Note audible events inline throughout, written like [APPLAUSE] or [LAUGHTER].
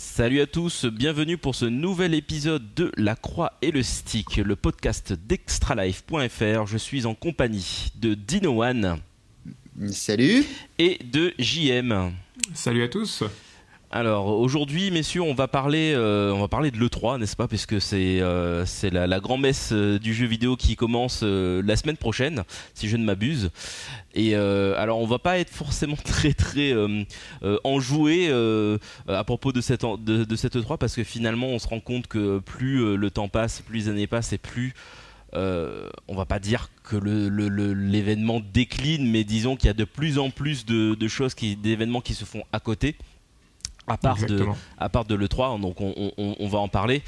Salut à tous, bienvenue pour ce nouvel épisode de La Croix et le Stick, le podcast d'extralife.fr. Je suis en compagnie de Dino One. Salut. Et de JM. Salut à tous. Alors aujourd'hui, messieurs, on va parler, euh, on va parler de l'E3, n'est-ce pas Puisque c'est euh, la, grand-messe euh, du jeu vidéo qui commence la semaine prochaine, si je ne m'abuse. Et alors, on va pas être forcément [LAUGHS] très très enjoué à propos de cette de, cette E3 parce que finalement, on se rend compte que plus le temps passe, plus les années passent et plus on va pas dire que l'événement décline, mais disons qu'il y a de plus en plus de, de choses, d'événements qui se font à côté à part de à part de l'E3, donc on, va en parler.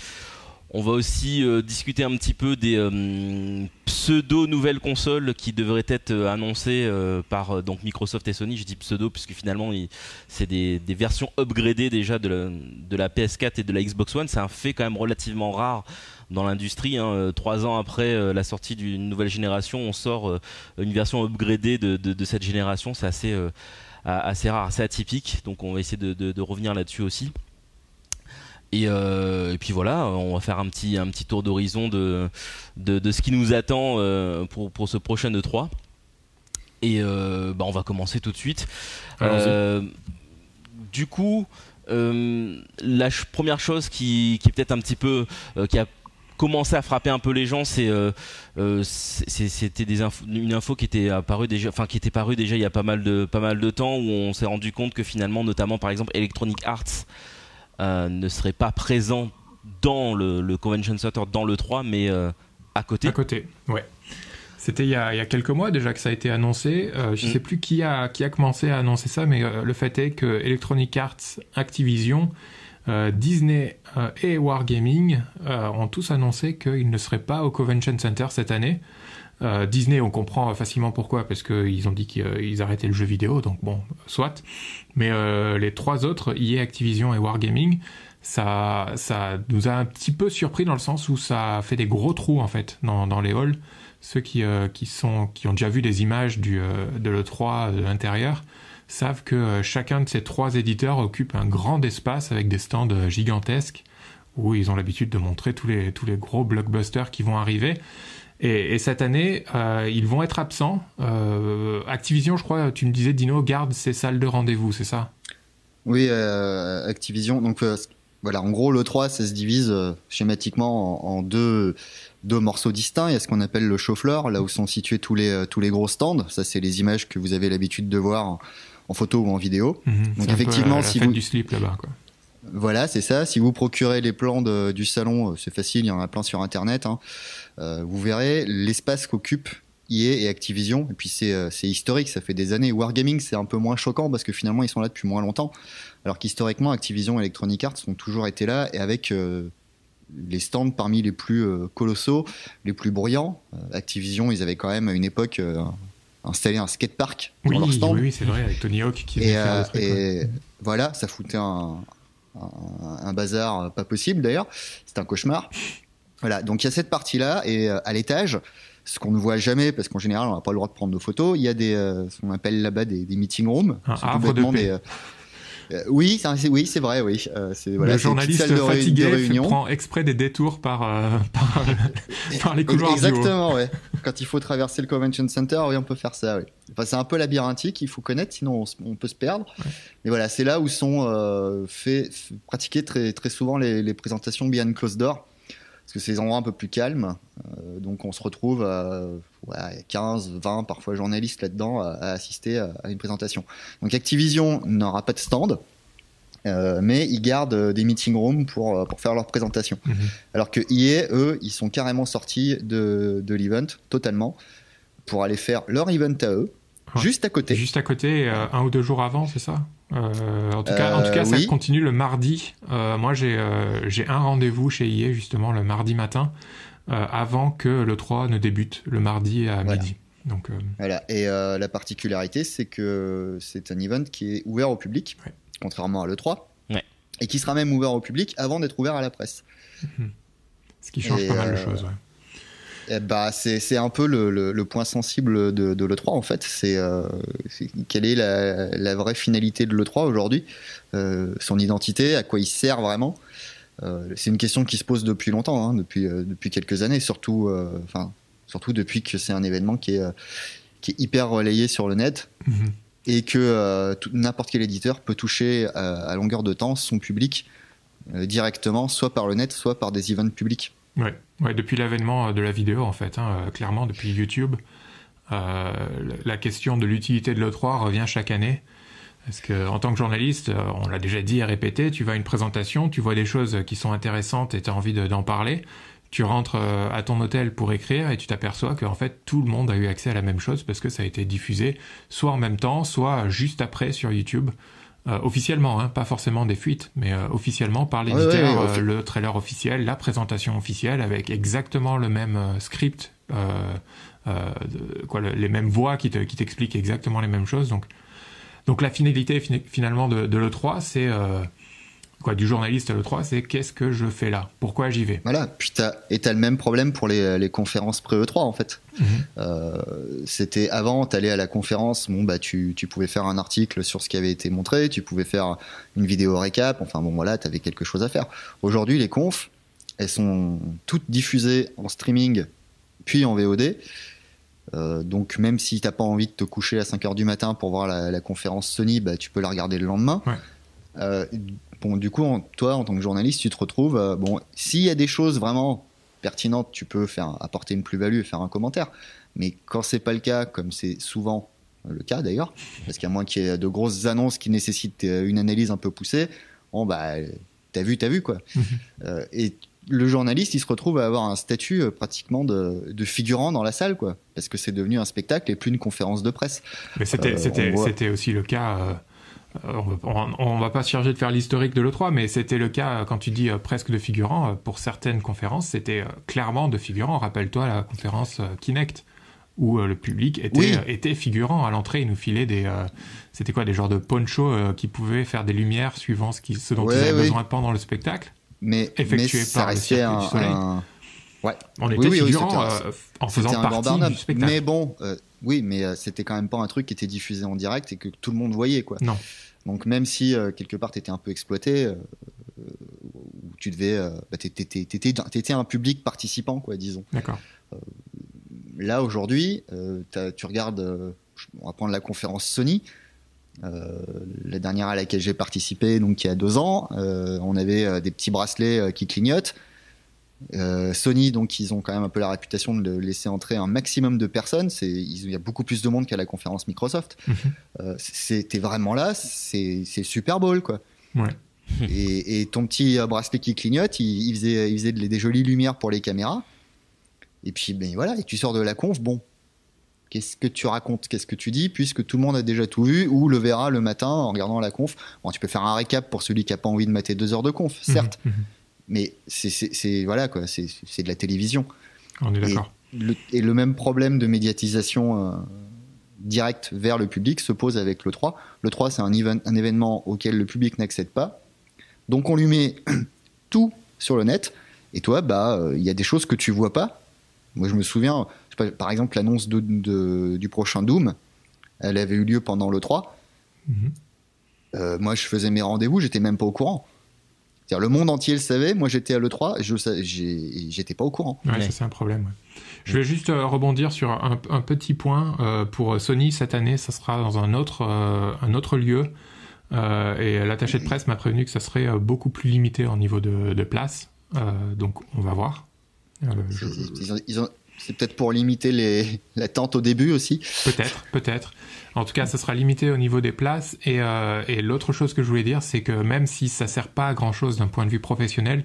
On va aussi euh, discuter un petit peu des euh, pseudo nouvelles consoles qui devraient être euh, annoncées par donc Microsoft et Sony. Je dis pseudo puisque finalement c'est des, versions upgradées déjà de la, PS4 et de la Xbox One. C'est un fait quand même relativement rare dans l'industrie. Hein. Trois ans après la sortie d'une nouvelle génération, on sort une version upgradée de, de cette génération. C'est assez assez rare, assez atypique. Donc on va essayer de, revenir là-dessus aussi. Euh, et, puis voilà, on va faire un petit, un petit tour d'horizon de, de, ce qui nous attend euh, pour, pour ce prochain E3. Et euh, bah on va commencer tout de suite. du coup, la première chose qui, qui est peut-être un petit peu qui a commencé à frapper un peu les gens, c'est euh, euh, c'était des une info qui était apparue déjà, enfin qui était parue déjà il y a pas mal de pas mal de temps où on s'est rendu compte que finalement, notamment par exemple Electronic Arts euh, ne serait pas présent dans le, Convention Center, dans le 3, mais à côté. À côté, ouais. C'était il, y a quelques mois déjà que ça a été annoncé. je ne mm. sais plus qui a, qui a commencé à annoncer ça, mais le fait est que Electronic Arts, Activision euh, Disney euh, et Wargaming euh, ont tous annoncé qu'ils ne seraient pas au Convention Center cette année. Disney, on comprend facilement pourquoi, parce qu'ils ont dit qu'ils arrêtaient le jeu vidéo, donc bon, soit. Mais les trois autres, EA, Activision et Wargaming, ça, ça nous a un petit peu surpris dans le sens où ça a fait des gros trous en fait dans, les halls. Ceux qui, ont déjà vu des images de l'E3 de l'intérieur, savent que euh, chacun de ces trois éditeurs occupe un grand espace avec des stands euh, gigantesques où ils ont l'habitude de montrer tous les, tous les gros blockbusters qui vont arriver. Et, cette année, euh, ils vont être absents. Activision, je crois, tu me disais, Dino, garde ses salles de rendez-vous, c'est ça? Oui, Activision. Donc voilà, en gros, le 3, ça se divise schématiquement en, deux, deux morceaux distincts. Il y a ce qu'on appelle le floor, là où sont situés tous les, tous les gros stands. Ça, c'est les images que vous avez l'habitude de voir en photo ou en vidéo. Mhm. Donc effectivement, si vous du slip là-bas, quoi. Voilà, c'est ça. Si vous procurez les plans du salon, euh, c'est facile, il y en a plein sur Internet. Hein. Euh, vous verrez l'espace qu'occupent EA et Activision. Et puis euh, c'est historique, ça fait des années. Wargaming, c'est un peu moins choquant parce que finalement, ils sont là depuis moins longtemps. Alors qu'historiquement, Activision et Electronic Arts ont toujours été là et avec les stands parmi les plus colossaux, les plus bruyants. Activision, ils avaient quand même à une époque installer un skatepark oui, dans leur stand. Oui, c'est vrai, avec Tony Hawk qui et, euh, et voilà, ça foutait un, un, bazar pas possible d'ailleurs. C'était un cauchemar. Voilà, donc il y a cette partie-là et euh, à l'étage, ce qu'on ne voit jamais parce qu'en général on n'a pas le droit de prendre nos photos, il y a des, euh, ce qu'on appelle là-bas des, des, meeting rooms. Un arbre de paix. Euh, oui, c'est oui, c'est vrai, oui. Euh, c'est voilà, le journaliste de fatigué réunion. prend exprès des détours par euh, [LAUGHS] par, par, les couloirs Exactement, ouais. Quand il faut traverser le convention center, oui, on peut faire ça. Oui. Enfin, c'est un peu labyrinthique, il faut connaître, sinon on, peut se perdre. Mais voilà, c'est là où sont fait, pratiquées très très souvent les, les présentations behind closed door parce que c'est des endroits un peu plus calmes. Euh, donc on se retrouve à ouais, 15, 20 parfois journalistes là-dedans à, assister à, une présentation. Donc Activision n'aura pas de stand. Euh, mais ils gardent des meeting rooms pour, pour faire leur présentation. Mhm. Alors que EA, eux, ils sont carrément sortis de, de l'event totalement pour aller faire leur event à eux, juste à côté. Juste à côté, euh, un ou deux jours avant, c'est ça? Euh, en tout cas, en tout cas, ça euh, continue le mardi. Euh, moi, j'ai j'ai un rendez-vous chez IE justement le mardi matin, avant que le 3 ne débute, le mardi à midi. Donc, Voilà. Et la particularité, c'est que c'est un event qui est ouvert au public, contrairement à l'E3, et qui sera même ouvert au public avant d'être ouvert à la presse. Ce qui change pas mal de choses. Eh bah, c'est un peu le, le, point sensible de, de l'E3 en fait. C'est euh, quelle est la, la, vraie finalité de l'E3 aujourd'hui euh, Son identité, à quoi il sert vraiment euh, C'est une question qui se pose depuis longtemps, hein, depuis, euh, depuis quelques années, surtout, euh, enfin, surtout depuis que c'est un événement qui est, qui est hyper relayé sur le net. Mm-hmm. Et que n'importe quel éditeur peut toucher à, longueur de temps son public directement, soit par le net, soit par des events publics. Ouais. Ouais, depuis l'avènement euh, de la vidéo, en fait, hein, euh, clairement, depuis YouTube, euh, la question de l'utilité de l'E3 revient chaque année. Parce que, en tant que journaliste, euh, on l'a déjà dit et répété, tu vas à une présentation, tu vois des choses qui sont intéressantes et tu as envie d'en parler. Tu rentres à ton hôtel pour écrire et tu t'aperçois qu'en fait tout le monde a eu accès à la même chose parce que ça a été diffusé soit en même temps, soit juste après sur YouTube. Euh, officiellement, hein, pas forcément des fuites, mais euh, officiellement par l'éditeur, euh, le trailer officiel, la présentation officielle avec exactement le même script, quoi, les mêmes voix qui t'expliquent exactement les mêmes choses. Donc, donc la finalité finalement de, de l'E3, c'est quoi, du journaliste à l'E3, c'est qu'est-ce que je fais là? Pourquoi j'y vais? Voilà, puis t'as, et t'as le même problème pour les, les conférences pré-E3 en fait. Mhm. Euh, c'était avant, t'allais à la conférence, bon bah tu, tu pouvais faire un article sur ce qui avait été montré, tu pouvais faire une vidéo récap, enfin bon voilà, t'avais quelque chose à faire. Aujourd'hui, les confs, elles sont toutes diffusées en streaming puis en VOD. Euh, donc même si t'as pas envie de te coucher à 5h du matin pour voir la, la conférence Sony, bah, tu peux la regarder le lendemain. Ouais. Euh, bon, du coup, toi, en tant que journaliste, tu te retrouves. Euh, bon, s'il y a des choses vraiment pertinentes, tu peux faire apporter une plus-value et faire un commentaire. Mais quand c'est pas le cas, comme c'est souvent le cas d'ailleurs, parce qu'à moins qu'il y ait de grosses annonces qui nécessitent une analyse un peu poussée, bon bah t'as vu, t'as vu quoi. Mhm. Et le journaliste, il se retrouve à avoir un statut pratiquement de, figurant dans la salle, quoi, parce que c'est devenu un spectacle et plus une conférence de presse. Mais c'était, c'était, c'était aussi le cas euh, on, va pas se charger de faire l'historique de l'E3, mais c'était le cas quand tu dis euh, presque de figurants. Euh, pour certaines conférences, c'était clairement de figurants. Rappelle-toi la conférence Kinect où le public était, était figurant à l'entrée. Ils nous filaient des, c'était quoi, des genres de poncho qui pouvaient faire des lumières suivant ce, qui, ce dont ils avaient besoin pendant le spectacle. Mais, effectué par le Cirque du Soleil. Ouais. On était figurant en faisant partie du spectacle. Mais bon, oui, mais euh, c'était quand même pas un truc qui était diffusé en direct et que tout le monde voyait, quoi. Non. Donc même si euh, quelque part t'étais un peu exploité, euh, tu devais, bah, t'étais un public participant, quoi, disons. D'accord. là aujourd'hui, tu regardes, on va prendre la conférence Sony. La dernière à laquelle j'ai participé, donc il y a deux ans, on avait des petits bracelets qui clignotent. Euh, Sony, donc, ils ont quand même un peu la réputation de laisser entrer un maximum de personnes. C'est, il y a beaucoup plus de monde qu'à la conférence Microsoft. Mhm. Euh, c'était vraiment là, c'est Super Bowl, quoi. Ouais. [LAUGHS] Et, ton petit bracelet qui clignote, il, faisait, il faisait des, jolies lumières pour les caméras. Et puis, ben voilà, et tu sors de la conf, bon, qu'est-ce que tu racontes, qu'est-ce que tu dis, puisque tout le monde a déjà tout vu ou le verra le matin en regardant la conf. Bon, tu peux faire un récap pour celui qui n'a pas envie de mater deux heures de conf, certes. Mhm. Mhm mais c'est voilà quoi, c'est de la télévision. On est d'accord. Et, le même problème de médiatisation euh, directe vers le public se pose avec le 3. Le 3, c'est un, un événement auquel le public n'accède pas. Donc on lui met [CLEARS THROAT] tout sur le net. Et toi, bah, euh, il y a des choses que tu vois pas. Moi, je me souviens, par exemple, l'annonce de, du prochain Doom, elle avait eu lieu pendant le 3. Mm-hmm. Euh, moi, je faisais mes rendez-vous, j'étais même pas au courant le monde entier le savait. Moi, j'étais à l'E3, je j'étais pas au courant. Ouais, ça c'est un problème. Je vais juste euh, rebondir sur un, petit point euh, pour Sony cette année. Ça sera dans un autre, euh, un autre lieu. et l'attaché de presse m'a prévenu que ça serait beaucoup plus limité en niveau de, place. donc, on va voir. C'est peut-être pour limiter [LAUGHS] l'attente au début aussi. Peut-être, peut-être. En tout cas, ça sera limité au niveau des places. Et, euh, et l'autre chose que je voulais dire, c'est que même si ça sert pas à grand chose d'un point de vue professionnel,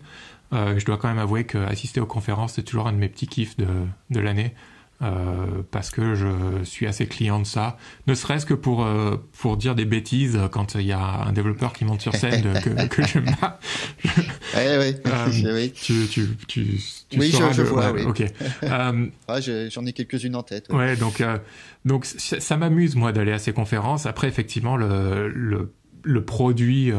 euh, je dois quand même avouer qu'assister aux conférences, c'est toujours un de mes petits kiffs de l'année. Euh, parce que je suis assez client de ça, ne serait-ce que pour euh, pour dire des bêtises quand il y a un développeur qui monte sur scène que, [LAUGHS] que je pas. oui, [LAUGHS] oui. Tu, tu, tu, tu oui, je, vois, oui. Ok. [LAUGHS] Euh, ah, J'en ai quelques-unes en tête. Ouais, donc donc ça, m'amuse moi d'aller à ces conférences. Après, effectivement, le le, le produit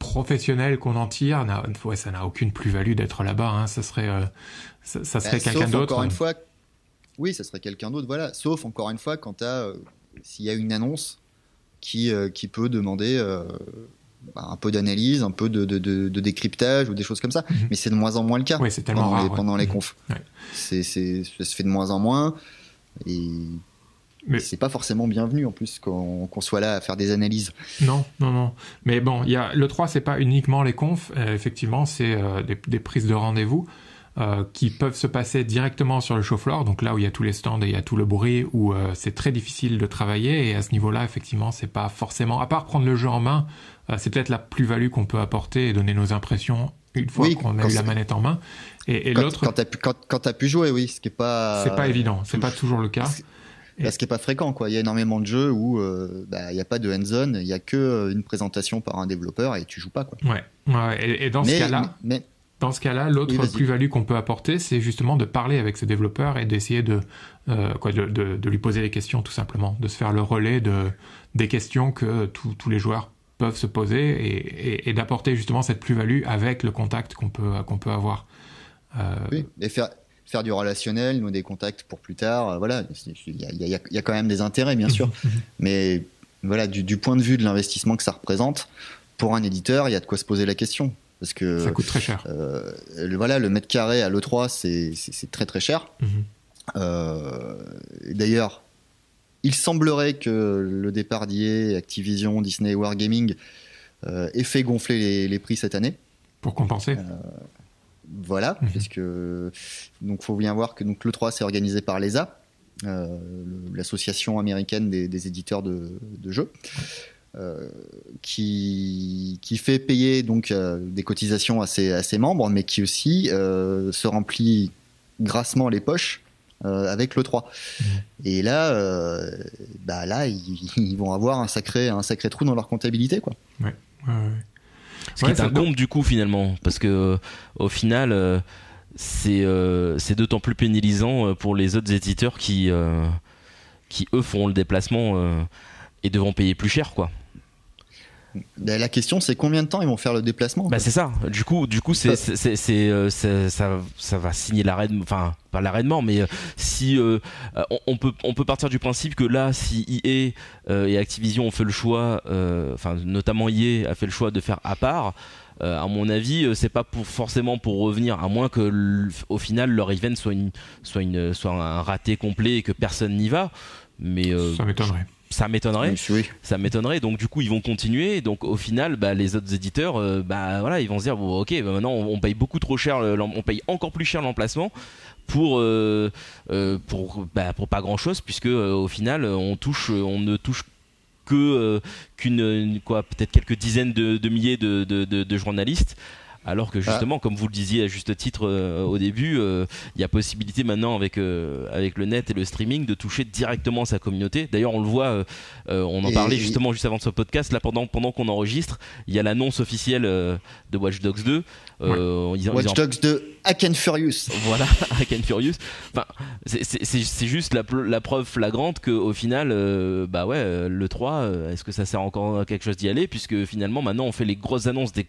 professionnel qu'on en tire, ouais, ça n'a aucune plus-value d'être là-bas. Hein. Ça serait ça, serait quelqu'un d'autre. Encore une fois Oui, ça serait quelqu'un d'autre, voilà. Sauf, encore une fois, quand euh, s'il y a une annonce qui, euh, qui peut demander euh, bah, un peu d'analyse, un peu de, de, de, de, décryptage ou des choses comme ça. Mhm. Mais c'est de moins en moins le cas Oui, c'est tellement pendant, rare, les, ouais. pendant les Mhm. confs. Ouais. C'est, ça se fait de moins en moins. Et Mais- c'est pas forcément bienvenu en plus qu'on, soit là à faire des analyses. Non, non, non. Mais bon, il y a, le 3, c'est pas uniquement les confs. euh, effectivement, c'est euh, des, des prises de rendez-vous euh, qui peuvent se passer directement sur le show floor, donc là où il y a tous les stands et il y a tout le bruit, où euh, c'est très difficile de travailler. Et à ce niveau-là, effectivement, c'est pas forcément. À part prendre le jeu en main, euh, c'est peut-être la plus-value qu'on peut apporter et donner nos impressions une fois Oui, qu'on a eu la manette en main. Et, l'autre, quand t'as pu, quand, quand t'as pu jouer, oui, ce qui est pas. c'est pas évident, c'est pas toujours le cas. Parce- ce qui est pas fréquent, quoi. Il y a énormément de jeux où euh, bah, il n'y a pas de hands-on, il y a que euh, une présentation par un développeur et tu joues pas, quoi. Ouais, ouais. Et, et dans ce mais, cas-là, mais, Dans ce cas-là, l'autre Oui, plus-value qu'on peut apporter, c'est justement de parler avec ce développeur et d'essayer de, euh, quoi, de, de- de lui poser des questions, tout simplement, de se faire le relais de, des questions que tous tous les joueurs peuvent se poser et, et- et d'apporter justement cette plus-value avec le contact qu'on peut, qu'on peut avoir. Euh, oui, et faire, faire du relationnel, nous des contacts pour plus tard, euh, voilà, y y il y a quand même des intérêts, bien sûr. [LAUGHS] Mais voilà, du, du point de vue de l'investissement que ça représente, pour un éditeur, il y a de quoi se poser la question. Parce que Ça coûte très cher. euh, le, voilà, le mètre carré à l'E3, c'est- très très cher. Mhm. Euh, D'ailleurs, il semblerait que le départ d'EA, Activision, Disney Wargaming euh, ait fait gonfler les, les prix cette année. Pour compenser. Voilà, Mhm. parce que donc faut bien voir que donc le 3 c'est organisé par l'ESA, euh, le- l'association américaine des, des éditeurs de, de jeux, euh, qui qui fait payer donc euh, des cotisations à ses, à ses membres, mais qui aussi euh, se remplit grassement les poches. euh, avec le 3 Mhm. et là euh, bah là ils, ils vont avoir un sacré un sacré trou dans leur comptabilité quoi Ouais, ouais. Ce Ouais, qui est ça un comble du coup finalement, parce que euh, au final, euh, c'est euh, c'est d'autant plus pénalisant pour les autres éditeurs qui euh, qui eux feront le déplacement euh, et devront payer plus cher quoi. Bah, la question c'est combien de temps ils vont faire le déplacement Bah c'est ça. Du coup, du coup, c'est c'est c'est- c'est, euh, c'est- ça ça va signer l'arrêt, de- enfin pas l'arrêt de mort, mais euh, si euh, on, on peut on peut partir du principe que là, si EA euh, et Activision ont fait le choix, euh, enfin notamment EA a fait le choix de faire à part. euh, à mon avis, euh, c'est pas pour forcément pour revenir, à moins que au final leur event soit une soit une soit un raté complet et que personne n'y va. Mais euh, Ça m'étonnerait. Ça m'étonnerait. Oui. ça m'étonnerait. Donc du coup ils vont continuer. Donc au final bah, les autres éditeurs euh, bah voilà ils vont se dire bon ok bah, maintenant on, on paye beaucoup trop cher le- on paye encore plus cher l'emplacement pour euh, euh, pour bah, pour pas grand chose puisque euh, au final on touche on ne touche que euh, qu'une une- quoi peut-être quelques dizaines de, de milliers de, de- de journalistes alors que justement, comme vous le disiez à juste titre euh, au début, euh, il y a possibilité maintenant avec euh, avec le net et le streaming de toucher directement sa communauté. D'ailleurs, on le voit, euh, euh, on en Et- parlait justement juste avant ce podcast. Là, pendant pendant qu'on enregistre, il y a l'annonce officielle euh, de Watch Dogs 2. Euh, ils- ils en- Watch Dogs 2 Hack and Furious voilà, [LAUGHS] Hack and Furious. Enfin, c'est- c'est c'est- c'est juste la, la preuve flagrante que au final, euh, bah ouais, le 3, euh, est-ce que ça sert encore à quelque chose d'y aller? Puisque finalement, maintenant, on fait les grosses annonces des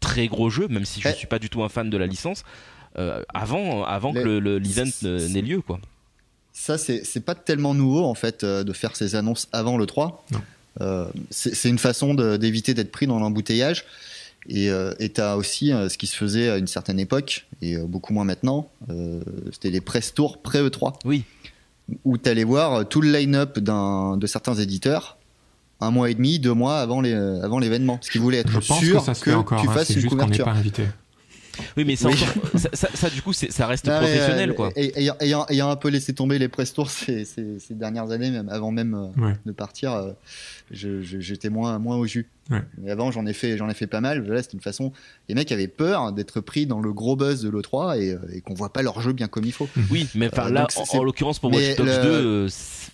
très gros jeux, même si je Eh. suis pas du tout un fan de la licence. euh, avant, avant que Les- le- le- l'event n'ait lieu, quoi. Ça, c'est c'est pas tellement nouveau en fait euh, de faire ces annonces avant le 3. Non. Euh, c'est une façon d'éviter d'être pris dans l'embouteillage. Et euh, et t'as aussi euh, ce qui se faisait à une certaine époque, et euh, beaucoup moins maintenant, euh, c'était les press tours pré-E3. Oui. Où t'allais voir euh, tout le line-up d'un- de certains éditeurs un mois et demi, deux mois avant les- euh, avant l'événement. Ce qui voulait être Je sûr que ça se fait encore. tu hein, fasses c'est une juste couverture. pas invité. Oui, mais ça, Oui. encore- [LAUGHS] ça, ça- ça, du coup, c'est- ça reste Non, professionnel, euh, quoi. et- Ayant, ayant- ayant un peu laissé tomber les press tours [LAUGHS] ces, ces- ces dernières années, même avant même euh, Ouais. de partir, euh, je- je- j'étais moins, moins au jus. Ouais. Mais avant, j'en ai fait, j'en ai fait pas mal. Voilà, c'était une façon. Les mecs avaient peur d'être pris dans le gros buzz de l'E3 et, et qu'on voit pas leur jeu bien comme il faut. Oui, mais enfin Euh, là, en, en l'occurrence pour Watch Dogs le- 2, euh, c'est-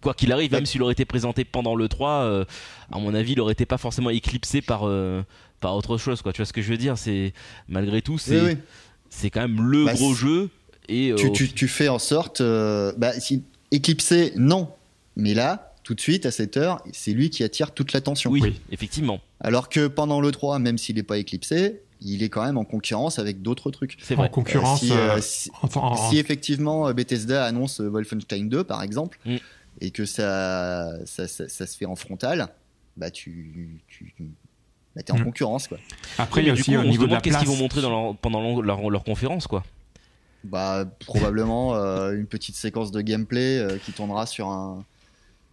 quoi qu'il arrive, même Ouais. s'il aurait été présenté pendant le 3, euh, à mon avis, il aurait été pas forcément éclipsé par euh, par autre chose, quoi. Tu vois ce que je veux dire? C'est malgré tout, c'est Oui, oui. c'est quand même le Bah, gros jeu et euh, Tu, tu- tu fais en sorte, euh, bah, si, éclipsé, non. Mais là, tout de suite, à cette heure, c'est lui qui attire toute l'attention. Oui, Oui. effectivement. Alors que pendant le 3, même s'il n'est pas éclipsé, il est quand même en concurrence avec d'autres trucs. C'est vrai. En concurrence. si, euh, si, effectivement Bethesda annonce Wolfenstein 2, par exemple, mm. Et que ça ça, ça, se fait en frontal, bah tu, tu bah, es en mm. concurrence quoi. Après, il y a aussi au niveau de la qu'est-ce qu'ils vont montrer dans pendant leur, leur, conférence quoi. Bah probablement [LAUGHS] euh, une petite séquence de gameplay euh, qui tournera sur un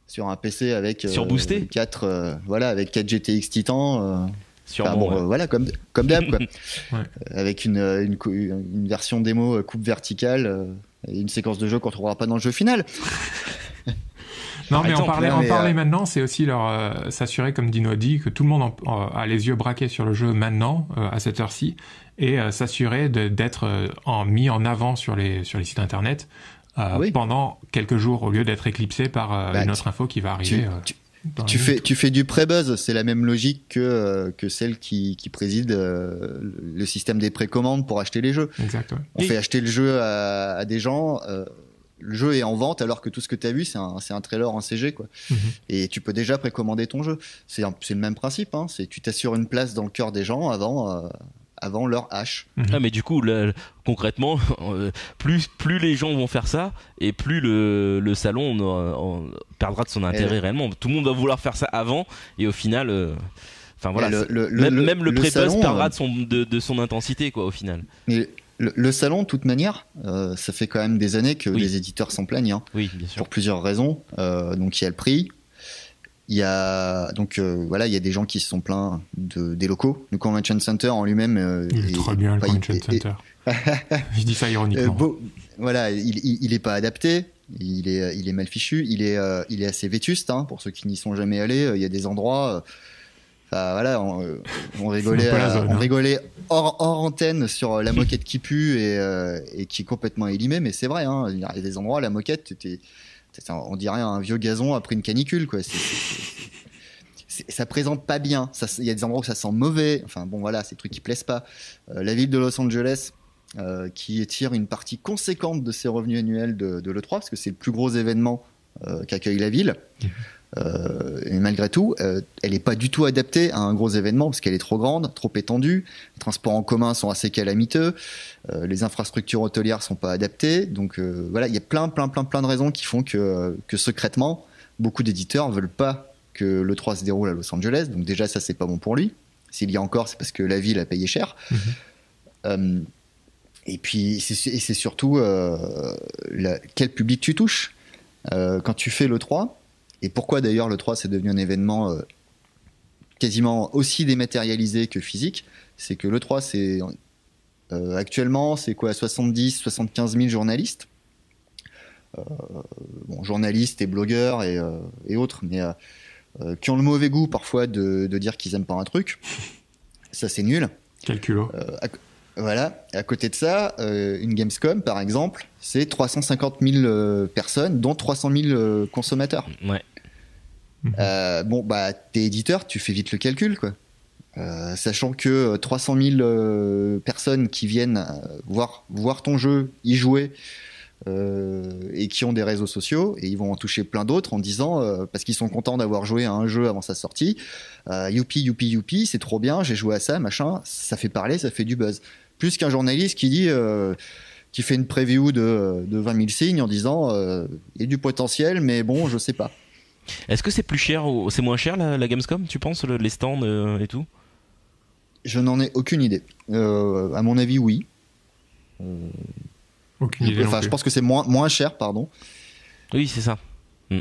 sur un PC avec sur boosté 4 voilà avec 4 GTX Titan bon, voilà, comme, comme d'hab, quoi. [LAUGHS] Avec une, une, une, version démo euh, coupe verticale euh, et une séquence de jeu qu'on ne trouvera pas dans le jeu final. [LAUGHS] Non, mais en parler, en parler euh, maintenant, c'est aussi leur s'assurer, comme Dino dit, que tout le monde a les yeux braqués sur le jeu maintenant, à cette heure-ci, et s'assurer d'être en, mis en avant sur les, sur les sites internet pendant quelques jours, au lieu d'être éclipsé par bah, une autre info qui va arriver. Tu fais, tu fais du pré-buzz, c'est la même logique que, euh, que celle qui, qui préside euh, le système des précommandes pour acheter les jeux. Exactement. On fait acheter le jeu à, à des gens, euh, le jeu est en vente alors que tout ce que tu as vu, c'est un, un, trailer en CG. Quoi. Mhm. Et tu peux déjà précommander ton jeu. C'est le même principe, hein. c'est tu t'assures une place dans le cœur des gens avant, avant leur hache. Mhm. Ah, mais du coup, concrètement, [LAUGHS] euh, plus, plus les gens vont faire ça, et plus le, le salon perdra de son intérêt réellement. Tout le monde va vouloir faire ça avant, et au final. Euh, enfin voilà, le, même, le, pré-buzz perdra euh, de son, de, son intensité, quoi, au final. Mais le, salon, de toute manière, ça fait quand même des années que les éditeurs s'en plaignent. Hein, oui, bien sûr. Pour plusieurs raisons. donc il y a le prix, il y a donc euh, voilà, il y a des gens qui se sont plaints de, des locaux. Le convention center en lui-même. Euh, il est, très bien le convention center. [LAUGHS] Je dis ça ironiquement. Euh, voilà, il, il, est pas adapté. Il est, il est mal fichu. Il est, il est assez vétuste. Hein, pour ceux qui n'y sont jamais allés, il y a des endroits. Voilà, on, rigolait, on hein. rigolait hors, hors, antenne sur la moquette qui pue et, et qui est complètement élimée, mais c'est vrai. Hein, il y a des endroits, la moquette, on dirait un vieux gazon après une canicule, quoi. ça présente pas bien. Il y a des endroits où ça sent mauvais. Enfin bon, voilà, c'est des trucs qui plaisent pas. Euh, la ville de Los Angeles, euh, qui tire une partie conséquente de ses revenus annuels de, de l'E3, parce que c'est le plus gros événement euh, qu'accueille la ville. Euh, et malgré tout, euh, elle n'est pas du tout adaptée à un gros événement parce qu'elle est trop grande, trop étendue. Les transports en commun sont assez calamiteux. Euh, les infrastructures hôtelières sont pas adaptées. Donc voilà, il y a plein, plein, plein, plein de raisons qui font que, que secrètement, beaucoup d'éditeurs veulent pas que le 3 se déroule à Los Angeles. Donc déjà, ça c'est pas bon pour lui. S'il y a encore, c'est parce que la ville a payé cher. Mhm. et puis, c'est surtout quel public tu touches? quand tu fais le 3, et pourquoi d'ailleurs le 3 c'est devenu un événement euh, quasiment aussi dématérialisé que physique C'est que le 3 c'est euh, actuellement c'est quoi 70 75 000 journalistes. Euh, bon, journalistes et blogueurs et, et autres, mais qui ont le mauvais goût parfois de, de dire qu'ils aiment pas un truc. Ça c'est nul. Quel culot. Voilà. à côté de ça, une Gamescom, par exemple, c'est 350 000 personnes, dont 300 000 consommateurs. Ouais. Mhm. Euh, bon, bah, t'es éditeur, tu fais vite le calcul, quoi. Euh, sachant que 300 000 euh, personnes qui viennent voir, voir ton jeu, y jouer, et qui ont des réseaux sociaux, et ils vont en toucher plein d'autres en disant, parce qu'ils sont contents d'avoir joué à un jeu avant sa sortie, youpi, youpi, youpi, c'est trop bien, j'ai joué à ça, machin, ça fait parler, ça fait du buzz. Plus qu'un journaliste qui dit qui fait une preview de, de 20 000 signes en disant il y a du potentiel, mais bon, je sais pas. Est-ce que c'est plus cher ou c'est moins cher la, Gamescom, tu penses, les stands euh, et tout? Je n'en ai aucune idée. Euh, à mon avis, oui. Euh, aucune idée. Enfin, je pense que c'est moins, moins cher, pardon. Oui, c'est ça. Mm.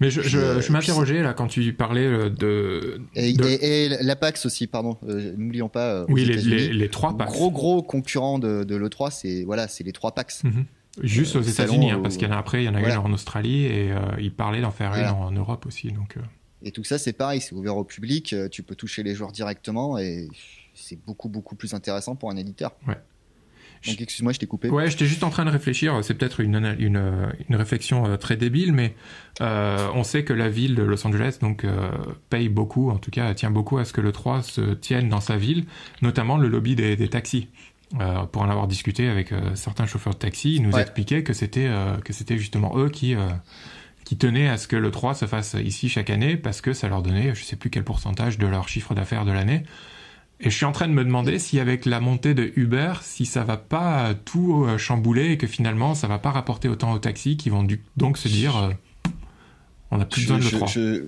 Mais je, je, m'interrogeais là quand tu parlais de. Et, la PAX aussi, pardon. N'oublions pas. oui, les, les, trois PAX. Gros gros concurrent de, de l'E3, c'est voilà, c'est les trois PAX. Mhm. Juste aux États-Unis, hein, parce qu'il y en a après, il y en a une en Australie et euh, il parlait d'en faire une en, Europe aussi. Donc, euh. Et tout ça, c'est pareil, c'est ouvert au public, euh, tu peux toucher les joueurs directement et c'est beaucoup, beaucoup plus intéressant pour un éditeur. Ouais. Donc excuse-moi, je t'ai coupé. Ouais, j'étais juste en train de réfléchir. C'est peut-être une, une, une, réflexion très débile, mais on sait que la ville de Los Angeles donc paye beaucoup, en tout cas tient beaucoup à ce que le 3 se tienne dans sa ville, notamment le lobby des, des taxis. Euh, pour en avoir discuté avec euh, certains chauffeurs de taxi, ils nous expliquaient que c'était euh, que c'était justement eux qui qui tenaient à ce que le 3 se fasse ici chaque année parce que ça leur donnait, je sais plus quel pourcentage de leur chiffre d'affaires de l'année. Et je suis en train de me demander si avec la montée de Uber, si ça va pas tout euh, chambouler et que finalement ça va pas rapporter autant aux taxis qui vont donc se dire euh, on a plus besoin de le 3. Je,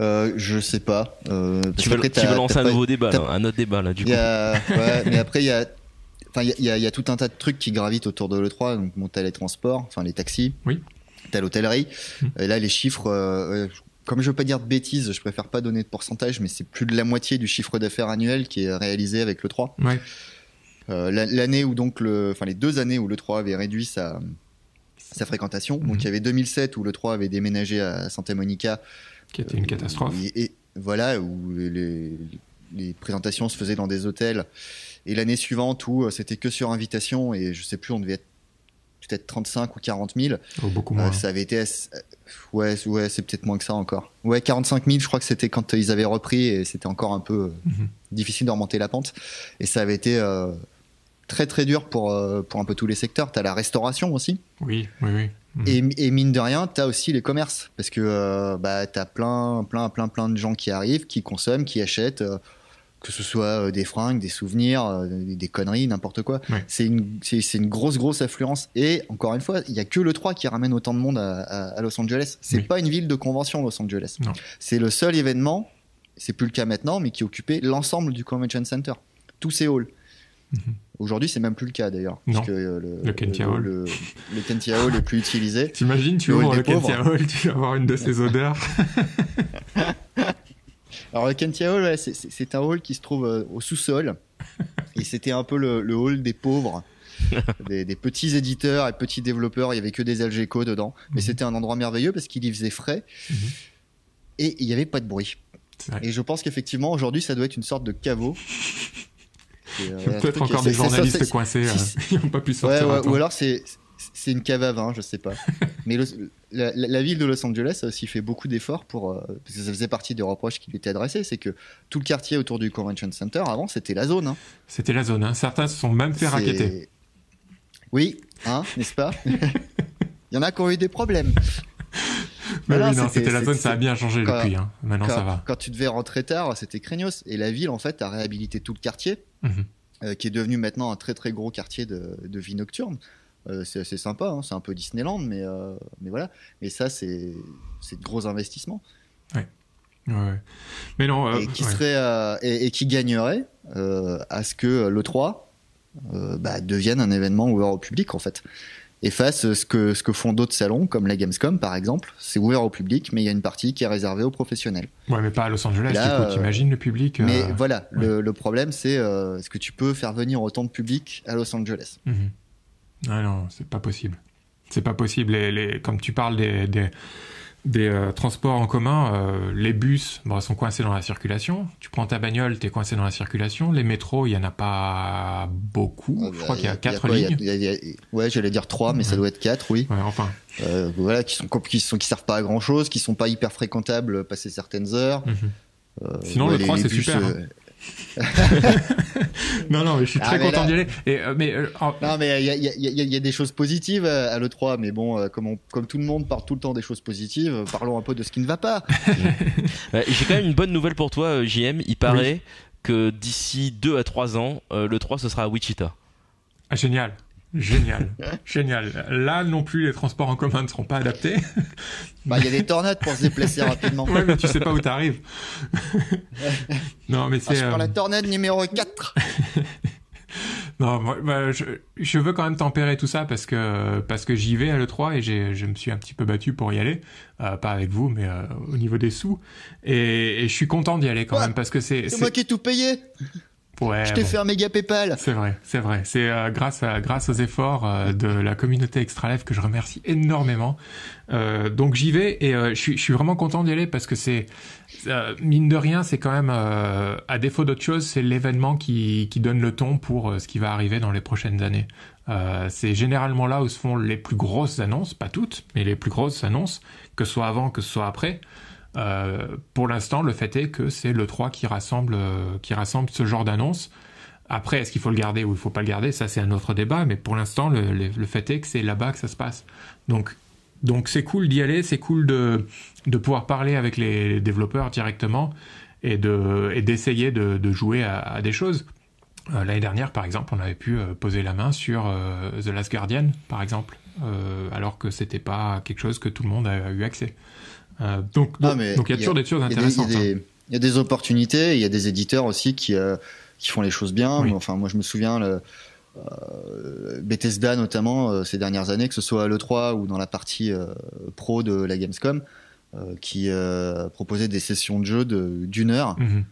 euh, je sais pas. Euh, tu, veux, lancer un nouveau débat, un autre débat là, du coup. ouais, [LAUGHS] mais après il y a Enfin, il y, a tout un tas de trucs qui gravitent autour de l'E3. Donc, bon, t'as les transports, enfin les taxis. Oui. T'as l'hôtellerie. Hum. Et là, les chiffres, comme je veux pas dire de bêtises, je préfère pas donner de pourcentage, mais c'est plus de la moitié du chiffre d'affaires annuel qui est réalisé avec le 3. Euh, l'année où donc le, enfin les deux années où le 3 avait réduit sa, sa fréquentation. Donc mhm. il y avait 2007 où le 3 avait déménagé à Santa Monica. Qui était une catastrophe. Et, voilà, où les, les, présentations se faisaient dans des hôtels. Et l'année suivante où euh, c'était que sur invitation et je sais plus, on devait être peut-être 35 ou 40 000. beaucoup moins. Euh, ça avait été. Ouais, ouais c'est peut-être moins que ça encore. Ouais, 45 000, je crois que c'était quand ils avaient repris et c'était encore un peu mhm. difficile de remonter la pente. Et ça avait été euh, très très dur pour, euh, pour un peu tous les secteurs. Tu as la restauration aussi. Oui, oui, oui. Mhm. Et, mine de rien, tu as aussi les commerces. Parce que bah, tu as plein, plein, plein, plein de gens qui arrivent, qui consomment, qui achètent que ce soit euh, des fringues, des souvenirs, euh, des conneries, n'importe quoi. C'est une, une, grosse, grosse affluence. Et encore une fois, il n'y a que le 3 qui ramène autant de monde à, Los Angeles. C'est pas une ville de convention, Los Angeles. C'est le seul événement, c'est plus le cas maintenant, mais qui occupait l'ensemble du Convention Center. Tous ces halls. Mhm. Aujourd'hui, c'est même plus le cas d'ailleurs. Euh, le, le Kentia Hall. Le, Kentia Hall est plus utilisé. [LAUGHS] T'imagines, tu ouvres le Kentia Hall, tu vas avoir une de ces [LAUGHS] odeurs. [LAUGHS] Alors le Kentia Hall, c'est un hall qui se trouve euh, au sous-sol. et c'était un peu le, hall des pauvres. des, petits éditeurs et petits développeurs, il y avait que des Algeco dedans, mais mhm. c'était un endroit merveilleux parce qu'il y faisait frais mhm. et il n'y avait pas de bruit. Et je pense qu'effectivement aujourd'hui ça doit être une sorte de caveau. Euh, Peut-être encore des journalistes coincés, euh, [LAUGHS] ils n'ont pas pu sortir. ou alors c'est c'est une cave à vin, je sais pas. [LAUGHS] Mais la, ville de Los Angeles a aussi fait beaucoup d'efforts pour, euh, parce que ça faisait partie des reproches qui lui étaient adressés, c'est que tout le quartier autour du Convention Center, avant, c'était la zone. Hein. C'était la zone. Hein. Certains se sont même fait raqueter. Oui, hein, n'est-ce pas? [LAUGHS] Il y en a qui ont eu des problèmes. Mais oui, non, c'était la zone, ça a bien changé depuis. Hein. Maintenant, ça va. Quand tu devais rentrer tard, c'était craignos. Et la ville, en fait, a réhabilité tout le quartier, mhm. euh, qui est devenu maintenant un très très gros quartier de, de vie nocturne. Euh, c'est assez sympa, hein, c'est un peu Disneyland, mais, euh, mais voilà. Mais ça, c'est de gros investissements. Ouais. Mais non. Et, qui serait, et, qui gagnerait à ce que le 3 bah, devienne un événement ouvert au public, en fait. Et face ce que, ce que font d'autres salons, comme la Gamescom par exemple, c'est ouvert au public, mais il y a une partie qui est réservée aux professionnels. Ouais, mais pas à Los Angeles, tu imagines le public. Mais voilà, le, problème c'est est-ce que tu peux faire venir autant de public à Los Angeles? Ah non, c'est pas possible. C'est pas possible. Les, les, comme tu parles des, des, des euh, transports en commun, euh, les bus bon, sont coincés dans la circulation. Tu prends ta bagnole, t'es coincé dans la circulation. Les métros, il y en a pas beaucoup. Ah, Je crois qu'il y a quatre lignes. ouais, j'allais dire trois, mais ça doit être quatre, oui. Ouais, enfin. Euh, voilà, qui sont qui sont qui servent pas à grand chose, qui sont pas hyper fréquentables passer certaines heures. Mhm. Sinon, le 3, c'est super. Hein. [LAUGHS] non, non, mais je suis très ah, content d'y aller. Et, euh, mais, euh, Non, mais il y a, y, a, y a, des choses positives à l'E3, mais bon, euh, comme, comme tout le monde parle tout le temps des choses positives, parlons un peu de ce qui ne va pas. [LAUGHS] J'ai quand même une bonne nouvelle pour toi, JM. Il paraît que d'ici 2 à 3 ans, le 3 ce sera à Wichita. Ah, génial. Génial, génial. Là non plus, les transports en commun ne seront pas adaptés. Bah, il y a des tornades pour se déplacer rapidement. Ouais, mais tu sais pas où t'arrives. non, mais c'est. Ah, je la tornade numéro 4. [LAUGHS] non, moi, bah, je, je, veux quand même tempérer tout ça parce que parce que j'y vais à l'E3 et je me suis un petit peu battu pour y aller, euh, pas avec vous, mais euh, au niveau des sous. Et, et je suis content d'y aller quand même parce que c'est. C'est moi qui ai tout payé. Ouais, je t'ai fait un méga PayPal. C'est vrai, c'est vrai. C'est euh, grâce à, grâce aux efforts euh, de la communauté Extralife que je remercie énormément. Euh, donc j'y vais et je suis, je, suis, vraiment content d'y aller parce que c'est mine de rien, c'est quand même à défaut d'autre chose, c'est l'événement qui, qui donne le ton pour ce qui va arriver dans les prochaines années. c'est généralement là où se font les plus grosses annonces, pas toutes, mais les plus grosses annonces, que ce soit avant, que ce soit après. Euh, pour l'instant, le fait est que c'est le 3 qui rassemble, euh, qui rassemble ce genre d'annonce. Après, est-ce qu'il faut le garder ou il faut pas le garder? Ça, c'est un autre débat. Mais pour l'instant, le, fait est que c'est là-bas que ça se passe. Donc, donc c'est cool d'y aller, c'est cool de, de pouvoir parler avec les développeurs directement et de et d'essayer de, jouer à, des choses. Euh, L'année dernière, par exemple, on avait pu poser la main sur The Last Guardian, par exemple, alors que c'était pas quelque chose que tout le monde a eu accès. Euh, donc, donc, donc, il y a toujours des choses intéressantes. Il y, a des opportunités, il y a des éditeurs aussi qui qui font les choses bien. Oui. Enfin, moi, je me souviens le, euh, Bethesda notamment euh, ces dernières années, que ce soit à l'E3 ou dans la partie euh, pro de la Gamescom, qui proposait des sessions de jeu d'une heure. Mm -hmm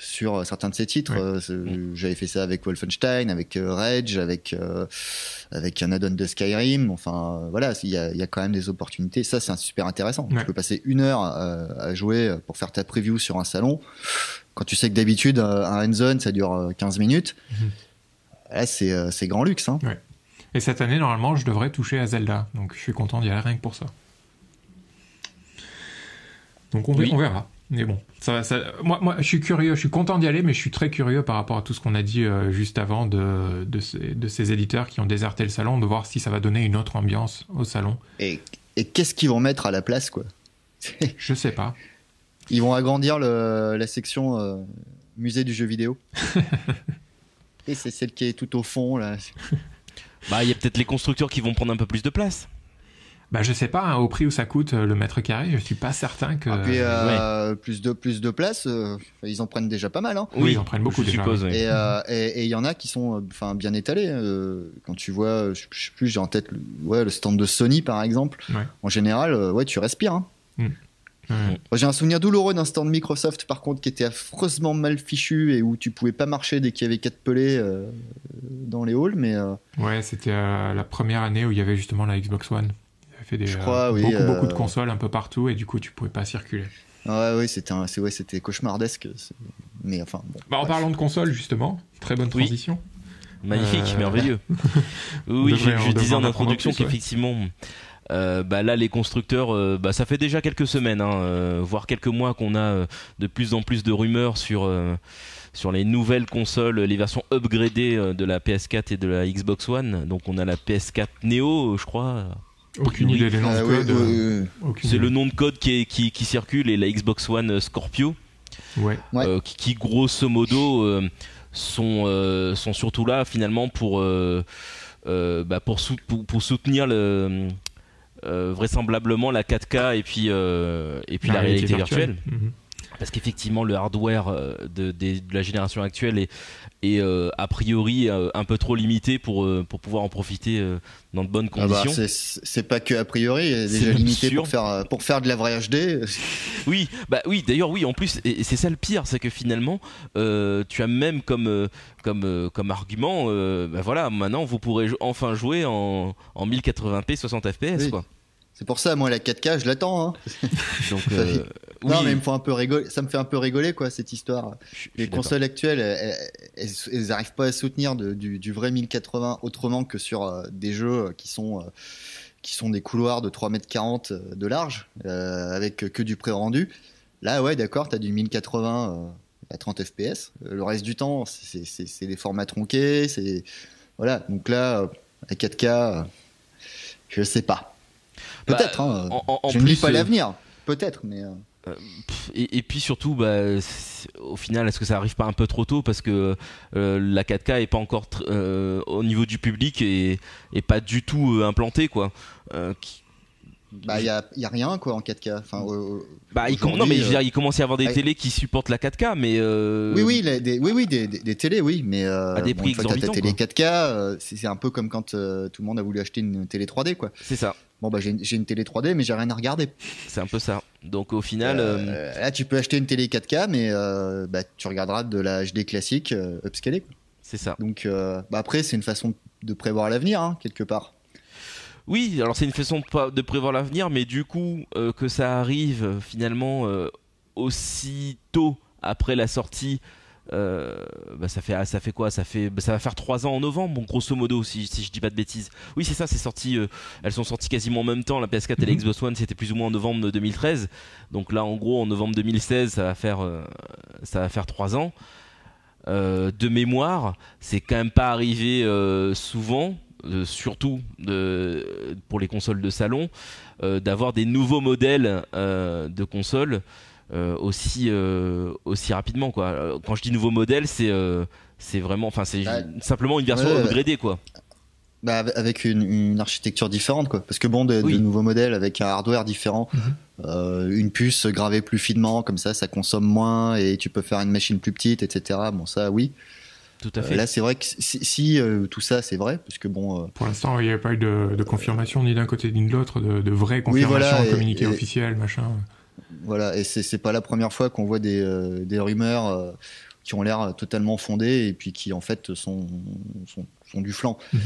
sur certains de ces titres. Euh, J'avais fait ça avec Wolfenstein, avec euh, Rage, avec euh, avec un add-on de Skyrim. Enfin, voilà, il y a, y a, quand même des opportunités. Ça, c'est super intéressant. Tu peux passer une heure à jouer pour faire ta preview sur un salon. Quand tu sais que d'habitude, un end-zone, ça dure 15 minutes. Mm -hmm. Là, c'est grand luxe. Hein. Et cette année, normalement, je devrais toucher à Zelda. Donc, je suis content d'y aller rien que pour ça. Donc, on verra. Mais bon, ça, ça, moi, moi, je suis curieux, je suis content d'y aller, mais je suis très curieux par rapport à tout ce qu'on a dit euh, juste avant de, de, ces, de, ces, éditeurs qui ont déserté le salon, de voir si ça va donner une autre ambiance au salon. Et, et qu'est-ce qu'ils vont mettre à la place, quoi? [LAUGHS] Je sais pas. Ils vont agrandir le, la section euh, musée du jeu vidéo. [LAUGHS] et c'est celle qui est tout au fond, là. Bah, il y a peut-être les constructeurs qui vont prendre un peu plus de place. Bah, je sais pas, hein, au prix où ça coûte le mètre carré, je suis pas certain que. Ah, puis, euh, ouais. plus de plus de place, euh, ils en prennent déjà pas mal. Hein. Oui, ils en prennent beaucoup je déjà. Suppose, oui. Et il euh, et, et y en a qui sont, enfin, bien étalés. Euh, quand tu vois, je, je sais plus, j'ai en tête, le, ouais, le stand de Sony par exemple. Ouais. En général, ouais, tu respires. Hein. Mm. Mmh. J'ai un souvenir douloureux d'un stand Microsoft par contre qui était affreusement mal fichu et où tu pouvais pas marcher dès qu'il y avait quatre pelés euh, dans les halls. Mais euh... ouais, c'était euh, la première année où il y avait justement la Xbox One fait des, je crois, oui, beaucoup, euh... beaucoup de consoles un peu partout et du coup tu pouvais pas circuler. Ouais, oui, c'était ouais, c'était cauchemardesque. Mais enfin. Bon, bah, en parlant de consoles justement, très bonne transition. Oui. Magnifique, euh... merveilleux. [LAUGHS] oui, je, je disais en introduction qu'effectivement. Ouais. Euh, bah là les constructeurs euh, bah ça fait déjà quelques semaines hein, euh, voire quelques mois qu'on a de plus en plus de rumeurs sur sur les nouvelles consoles les versions upgradées de la PS4 et de la Xbox One donc on a la PS4 Neo je crois aucune idée des noms de code. Euh, c'est le nom de code qui, est, qui, qui, circule et la Xbox One Scorpio. Ouais. Euh, qui, qui, grosso modo euh, sont, sont surtout là finalement pour, bah, pour, sou pour, pour, soutenir le, vraisemblablement la 4K et puis, et puis la, la réalité, virtuelle. virtuelle. Mm -hmm parce qu'effectivement le hardware de, de, de, la génération actuelle est, est euh, a priori euh, un peu trop limité pour, euh, pour pouvoir en profiter dans de bonnes conditions. Ah bah, c'est pas que a priori, il est déjà limité pour faire, pour faire de la vraie HD. oui, bah oui, d'ailleurs oui, en plus, et, et c'est ça le pire, c'est que finalement, tu as même comme, comme, comme argument, bah voilà, maintenant vous pourrez enfin jouer en, en 1080p 60 fps oui. quoi. C'est pour ça, moi, la 4K, je l'attends. Hein. [LAUGHS] Donc, euh, oui. non, mais il me faut un peu rigoler. Ça me fait un peu rigoler, quoi, cette histoire. Les consoles actuelles, elles, n'arrivent pas à soutenir de, du, du, vrai 1080 autrement que sur euh, des jeux qui sont, euh, qui sont des couloirs de 3m40 de large, euh, avec que du pré-rendu. Là, ouais, d'accord, tu as du 1080 à 30 fps. Le reste du temps, c'est des formats tronqués. C'est voilà. Donc là, la 4K, je sais pas. Peut-être. Bah, hein. en, en je ne dis pas l'avenir. Peut-être, mais. Euh, et, et, puis surtout, bah, au final, est-ce que ça arrive pas un peu trop tôt parce que euh, la 4K est pas encore euh, au niveau du public et, et pas du tout euh, implantée, quoi. Qui... Bah, il y a, rien quoi en 4K. Enfin, bah, il com non, mais je veux dire, il commence à y avoir des télés qui supportent la 4K, mais oui, oui, les, des, oui, oui, des, des, des, télés, oui, mais à des prix bon, exorbitants. Ta télé 4K, c'est un peu comme quand tout le monde a voulu acheter une télé 3D, quoi. C'est ça bon bah j'ai une, télé 3D mais j'ai rien à regarder. C'est un peu ça. Donc au final, euh, euh... là tu peux acheter une télé 4K mais euh, bah, tu regarderas de la HD classique upscalée. C'est ça. Donc bah, après c'est une façon de prévoir l'avenir hein, quelque part. Oui, alors c'est une façon de prévoir l'avenir, mais du coup que ça arrive finalement aussi tôt après la sortie euh, bah ça fait ça fait quoi? Ça fait bah ça va faire trois ans en novembre bon grosso modo si, si je dis pas de bêtises. Oui c'est ça c'est sorti euh, elles sont sorties quasiment en même temps la PS4 et la Xbox One c'était plus ou moins en novembre 2013 donc là en gros en novembre 2016 ça va faire euh, ça va faire trois ans. De mémoire c'est quand même pas arrivé souvent surtout pour les consoles de salon, d'avoir des nouveaux modèles de consoles aussi aussi rapidement quoi. Quand je dis nouveau modèle, c'est c'est vraiment, enfin c'est bah, simplement une version upgradée quoi. Bah, avec une, architecture différente, quoi. Parce que bon, de, nouveaux modèles avec un hardware différent, mhm. euh, une puce gravée plus finement, comme ça, ça consomme moins et tu peux faire une machine plus petite, etc. Bon, ça, oui. Tout à fait. Euh, là, c'est vrai que si, euh, tout ça, c'est vrai, parce que bon. Pour l'instant, il n'y avait pas eu de, confirmation ni d'un côté ni de l'autre, de, de vraies confirmations oui, communiquées officielles, machin. Voilà, et c'est pas la première fois qu'on voit des, des rumeurs qui ont l'air totalement fondées et puis qui en fait sont, sont, du flanc. Mhm.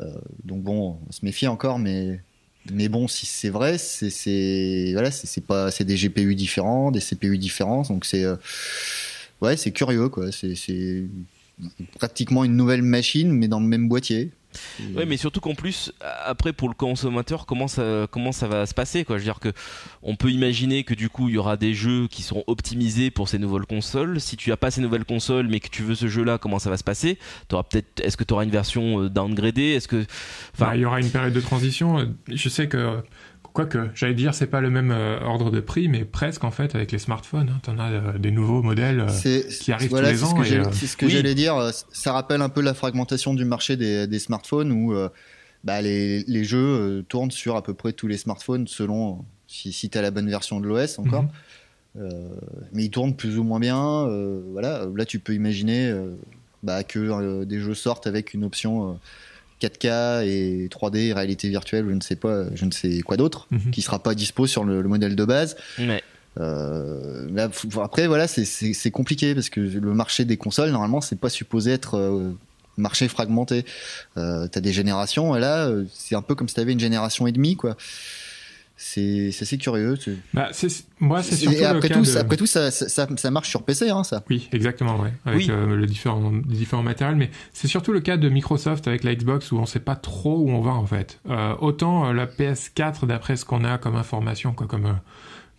Euh, donc bon, on se méfie encore, mais mais bon, si c'est vrai, c'est voilà, c'est pas c'est des GPU différents, des CPU différents, donc c'est euh, ouais, c'est curieux quoi. C'est pratiquement une nouvelle machine, mais dans le même boîtier. Oui, mais surtout qu'en plus, après pour le consommateur, comment ça, comment ça va se passer quoi? Je veux dire que on peut imaginer que du coup il y aura des jeux qui seront optimisés pour ces nouvelles consoles. Si tu as pas ces nouvelles consoles, mais que tu veux ce jeu-là, comment ça va se passer? Peut-être, est-ce que tu auras une version euh, downgradée? Est-ce que, enfin, bah, il y aura une période de transition. Je sais que Quoique, j'allais dire, c'est pas le même euh, ordre de prix, mais presque en fait avec les smartphones. Hein, tu en as euh, des nouveaux modèles euh, qui arrivent tous les ans. C'est ce que j'allais dire. Ça rappelle un peu la fragmentation du marché des, smartphones où bah, les, jeux tournent sur à peu près tous les smartphones selon si, si tu as la bonne version de l'OS encore. Mhm. mais ils tournent plus ou moins bien. voilà. Là, tu peux imaginer bah, que des jeux sortent avec une option 4K et 3D, réalité virtuelle, je ne sais pas, je ne sais quoi d'autre, mhm. qui sera pas dispo sur le, modèle de base. Euh, après, voilà, c'est compliqué parce que le marché des consoles, normalement, c'est pas supposé être euh, marché fragmenté. Euh, T'as des générations, et là, euh, c'est un peu comme si tu avais une génération et demie, quoi c'est assez curieux. Bah, moi, c'est surtout après, tout, après tout, ça, ça, ça, marche sur PC, hein, ça. Oui, exactement, ouais, avec euh, le différent, les différents matériels. Mais c'est surtout le cas de Microsoft avec la Xbox où on ne sait pas trop où on va en fait. Euh, autant euh, la PS4, d'après ce qu'on a comme information, quoi, comme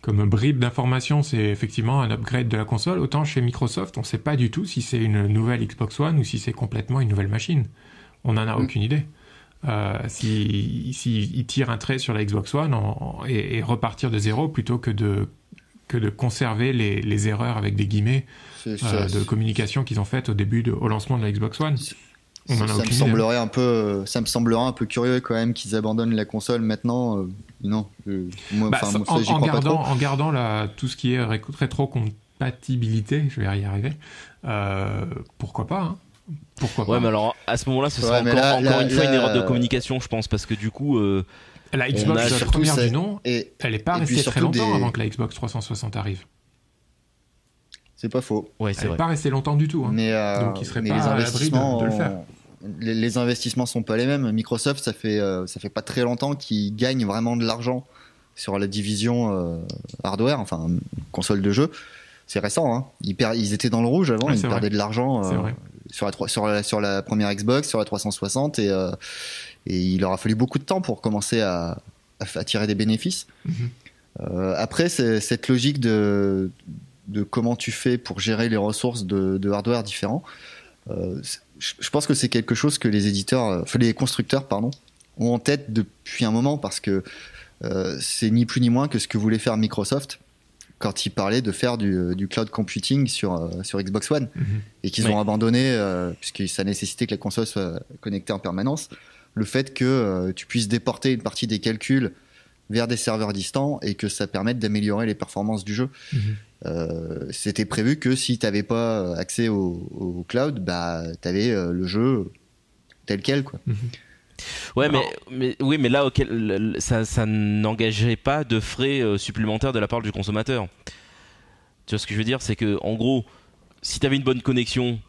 comme bribe d'information, c'est effectivement un upgrade de la console. Autant chez Microsoft, on ne sait pas du tout si c'est une nouvelle Xbox One ou si c'est complètement une nouvelle machine. On n'en a mm. aucune idée. Euh, s'il si, tire un trait sur la Xbox One et, repartir de zéro plutôt que de, que de conserver les, les erreurs avec des guillemets euh, de communication qu'ils ont faites au début, de, au lancement de la Xbox One. On ça, me semblerait un peu, ça me semblerait un peu curieux quand même qu'ils abandonnent la console maintenant. Euh, non, moi, bah, en, gardant, en gardant la, tout ce qui est rétro-compatibilité, je vais y arriver. pourquoi pas hein pourquoi pas Ouais, mais alors à ce moment-là, ce sera encore, une fois une erreur de communication, je pense, parce que du coup. Euh, la Xbox la première du nom, et, elle n'est pas restée très longtemps avant que la Xbox 360 arrive. C'est pas faux. Ouais, elle n'est pas restée longtemps du tout. Hein. Mais, euh, Donc il serait pas les investissements, de, le faire. Les, les, investissements sont pas les mêmes. Microsoft, ça fait euh, ça fait pas très longtemps qu'ils gagnent vraiment de l'argent sur la division euh, hardware, enfin console de jeu. C'est récent. Hein. Ils, ils, étaient dans le rouge avant, ils perdaient de l'argent. Sur la, sur la, sur la première Xbox, sur la 360, et, euh, et il leur a fallu beaucoup de temps pour commencer à, à, tirer des bénéfices. Mhm. Euh, après, cette logique de, de comment tu fais pour gérer les ressources de, de hardware différents, euh, je pense que c'est quelque chose que les éditeurs, enfin les constructeurs, pardon, ont en tête depuis un moment parce que c'est ni plus ni moins que ce que voulait faire Microsoft quand ils parlaient de faire du, du cloud computing sur, euh, sur Xbox One mhm. et qu'ils ont abandonné, euh, puisque ça nécessitait que la console soit connectée en permanence, le fait que euh, tu puisses déporter une partie des calculs vers des serveurs distants et que ça permette d'améliorer les performances du jeu. Mhm. C'était prévu que si tu n'avais pas accès au, au cloud, bah, tu avais le jeu tel quel. Quoi. Mhm. Ouais, mais, mais, oui, mais là, ça, ça n'engagerait pas de frais euh, supplémentaires de la part du consommateur. Tu vois ce que je veux dire? C'est que, en gros, si tu avais une bonne connexion,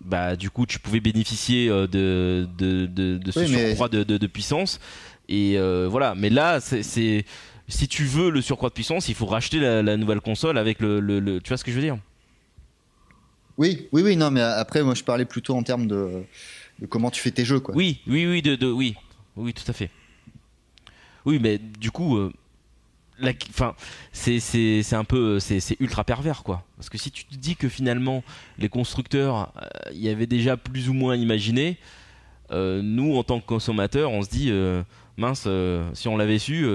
bah, du coup, tu pouvais bénéficier euh, de, de, de, ce surcroît de, puissance. Et euh, voilà. Mais là, c'est si tu veux le surcroît de puissance, il faut racheter la, nouvelle console avec le, le, Tu vois ce que je veux dire? Oui, oui, oui. Non, mais après, moi, je parlais plutôt en termes de de comment tu fais tes jeux, quoi. Oui, oui, oui, de, de oui, oui, tout à fait. Oui, mais du coup, euh, enfin, c'est un peu, c'est ultra pervers, quoi. Parce que si tu te dis que finalement les constructeurs, euh, y avaient déjà plus ou moins imaginé. nous, en tant que consommateurs, on se dit mince, si on l'avait su,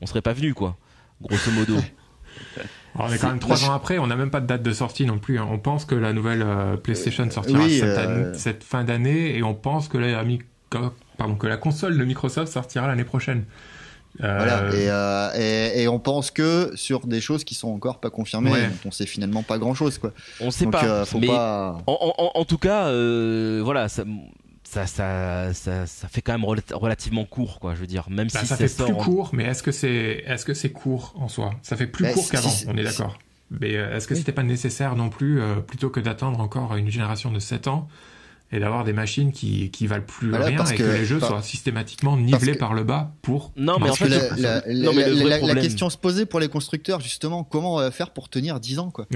on serait pas venu, quoi. Grosso modo. [LAUGHS] on est quand même trois ans après, on n'a même pas de date de sortie non plus. Hein. On pense que la nouvelle PlayStation sortira cette, cette, fin d'année et on pense que la, pardon, que la console de Microsoft sortira l'année prochaine. Voilà, euh, euh, et, et, on pense que sur des choses qui sont encore pas confirmées, ouais. on sait finalement pas grand chose. Quoi. On sait pas. Euh, faut pas... En, en, tout cas, voilà, ça, ça, ça, ça, fait quand même relativement court, quoi. Je veux dire, même bah, si ça fait plus court, mais est-ce que c'est est-ce que c'est court en soi? Ça fait plus bah, court qu'avant, on est d'accord. Mais est-ce que c'était pas nécessaire non plus, plutôt que d'attendre encore une génération de 7 ans et d'avoir des machines qui, qui valent plus rien et que, les jeux soient systématiquement nivelés par le bas pour. Non, mais en fait, la, la, question se posait pour les constructeurs justement, comment faire pour tenir 10 ans quoi?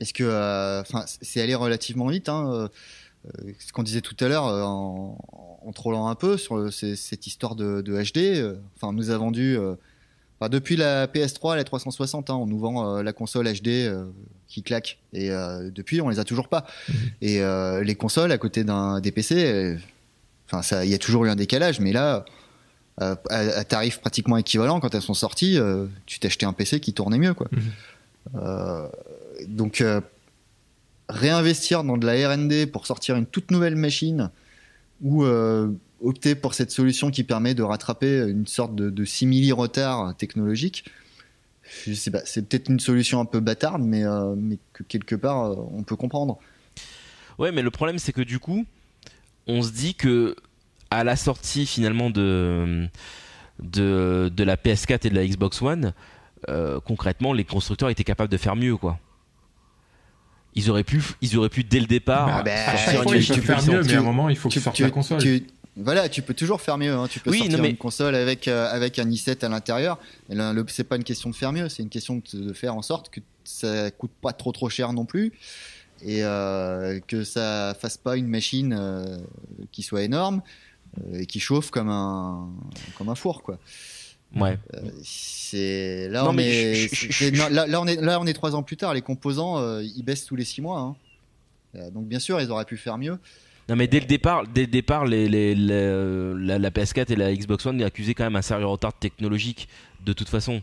Est-ce que, euh, enfin, c'est allé relativement vite. Hein, euh, euh, ce qu'on disait tout à l'heure en, en, trollant un peu sur cette histoire de, de HD. Enfin, nous a vendu depuis la PS3 la 360, hein, on nous vend euh, la console HD euh, qui claque. Et euh, depuis, on les a toujours pas. Mhm. Et les consoles à côté d'un des PC, enfin, il y a toujours eu un décalage, mais là, à, tarif pratiquement équivalent, quand elles sont sorties, tu acheté un PC qui tournait mieux, quoi. Mhm. donc, réinvestir dans de la R&D pour sortir une toute nouvelle machine ou opter pour cette solution qui permet de rattraper une sorte de, de simili-retard technologique. c'est peut-être une solution un peu bâtarde, mais, euh, que quelque part, euh, on peut comprendre. Ouais, mais le problème, c'est que du coup, on se dit que à la sortie finalement de, de, de la PS4 et de la Xbox One, euh, concrètement, les constructeurs étaient capables de faire mieux, quoi ils auraient pu ils auraient pu dès le départ bah, bah, faire mieux mais à un moment il faut que tu sortes la console voilà, tu peux toujours faire mieux. Hein. Tu peux sortir une console avec euh, avec un i7 à l'intérieur. C'est pas une question de faire mieux, c'est une question de, faire en sorte que ça coûte pas trop trop cher non plus et euh, que ça fasse pas une machine euh, qui soit énorme et qui chauffe comme un comme un four quoi. Ouais. c'est là, on est... là, on est là on est trois ans plus tard. Les composants ils baissent tous les six mois. Hein. donc bien sûr ils auraient pu faire mieux. Non mais dès le départ, dès le départ, les, les, la, PS4 et la Xbox One accusaient quand même un sérieux retard technologique de toute façon.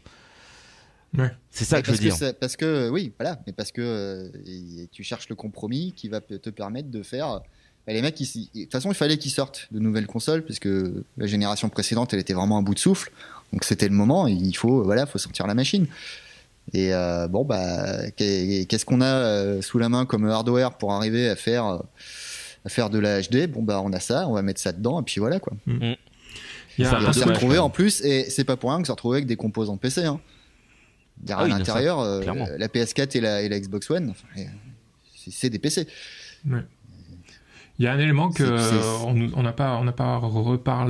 Ouais. C'est ça que je veux dire. Parce que oui, voilà, mais parce que euh, tu cherches le compromis qui va te permettre de faire. Bah, les mecs, de toute façon, il fallait qu'ils sortent de nouvelles consoles puisque la génération précédente, elle était vraiment à bout de souffle. Donc c'était le moment. il faut, voilà, faut sortir la machine. Et euh, bon, bah, qu'est-ce qu'on a euh, sous la main comme hardware pour arriver à faire à faire de la HD, bon bah on a ça, on va mettre ça dedans et puis voilà quoi. Mm. Mm. Il on s'est retrouvé en plus et c'est pas pour rien que s'est retrouvé avec des composants PC. Hein. Ah à l'intérieur, euh, la PS4 et la, et la Xbox One, c'est des PC. Il y a un élément que on n'a pas, on n'a pas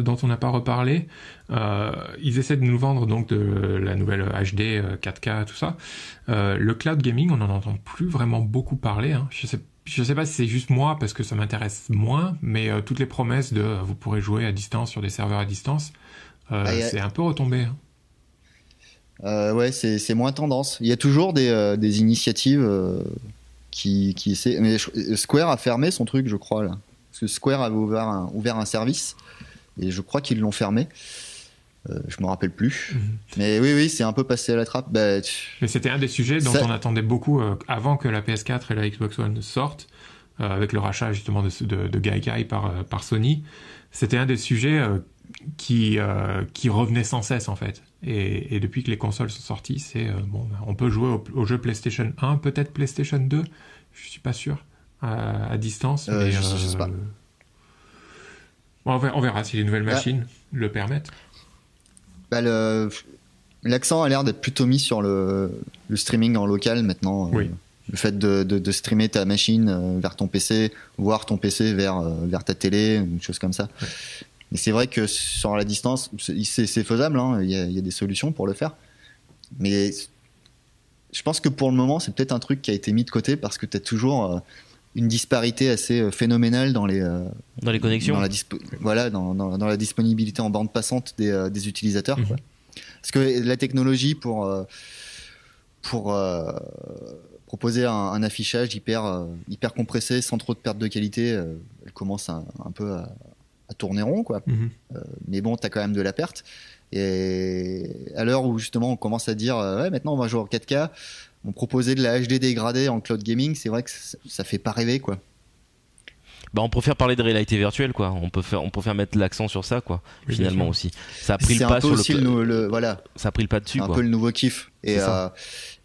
dont on n'a pas reparlé. Euh, ils essaient de nous vendre donc de la nouvelle HD 4K, tout ça. Euh, le cloud gaming, on n'en entend plus vraiment beaucoup parler. Hein. Je sais je sais pas si c'est juste moi parce que ça m'intéresse moins, mais euh, toutes les promesses de euh, vous pourrez jouer à distance sur des serveurs à distance, euh, ah, c'est un peu retombé. Hein. ouais, c'est moins tendance. Il y a toujours des, des initiatives qui. Mais Square a fermé son truc, je crois là, parce que Square avait ouvert un, ouvert un service et je crois qu'ils l'ont fermé. Euh, je me rappelle plus. Mhm. Mais oui, oui, c'est un peu passé à la trappe. Bah, Mais c'était un des sujets dont on attendait beaucoup euh, avant que la PS4 et la Xbox One sortent, euh, avec le rachat justement de, de, de Gaikai par, par Sony. C'était un des sujets qui, qui revenait sans cesse en fait. Et, et, depuis que les consoles sont sorties, c'est bon, on peut jouer au, jeu PlayStation 1, peut-être PlayStation 2, je suis pas sûr, à, distance. mais, je, sais pas. on, verra, on, verra, si les nouvelles machines le permettent. Bah, l'accent a l'air d'être plutôt mis sur le, streaming en local maintenant. Euh, le fait de, streamer ta machine euh, vers ton PC, voir ton PC vers, euh, vers ta télé, une chose comme ça. Mais c'est vrai que sur la distance, c'est faisable, hein, il, y a, des solutions pour le faire. Mais je pense que pour le moment, c'est peut-être un truc qui a été mis de côté parce que tu as toujours une disparité assez phénoménale dans les, dans les connexions. Dans la voilà, dans, dans, la disponibilité en bande passante des, euh, des utilisateurs. Mhm. Parce que la technologie pour, euh, pour euh, proposer un, affichage hyper, hyper compressé sans trop de perte de qualité, elle commence un, peu à, tourner rond, quoi. Mhm. mais bon, tu as quand même de la perte. Et à l'heure où justement on commence à dire, ouais, maintenant on va jouer en 4K, on proposait de la HD dégradée en cloud gaming, c'est vrai que ça, fait pas rêver, quoi. Bah, on préfère parler de réalité virtuelle, quoi. On peut faire, on préfère mettre l'accent sur ça, quoi. Oui, finalement aussi. Ça a pris le pas sur le, le, nou- le- voilà, ça a pris le pas dessus, un quoi. peu le nouveau kiff. Et, ça. euh,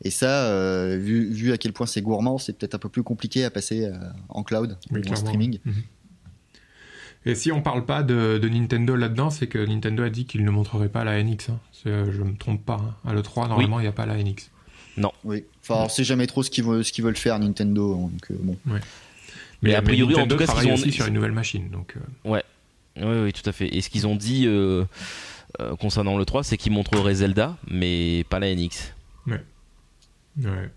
et ça, euh, vu, vu à quel point c'est gourmand, c'est peut-être un peu plus compliqué à passer euh, en cloud Oui, ou en streaming. Mhm. Et si on parle pas de, de Nintendo là-dedans, c'est que Nintendo a dit qu'il ne montrerait pas la NX. Hein. Euh, Je me trompe pas. hein. À l'E3, normalement, il n'y a pas la NX. Oui. Enfin, on sait jamais trop ce qu'ils veulent, faire Nintendo. Donc, euh, bon. Mais a priori, en Nintendo tout cas, travaille qu'ils ont- aussi sur une nouvelle machine. Donc, euh, Oui, oui, tout à fait. Et ce qu'ils ont dit euh, euh, concernant le 3, c'est qu'ils montreraient Zelda, mais pas la NX. ouais.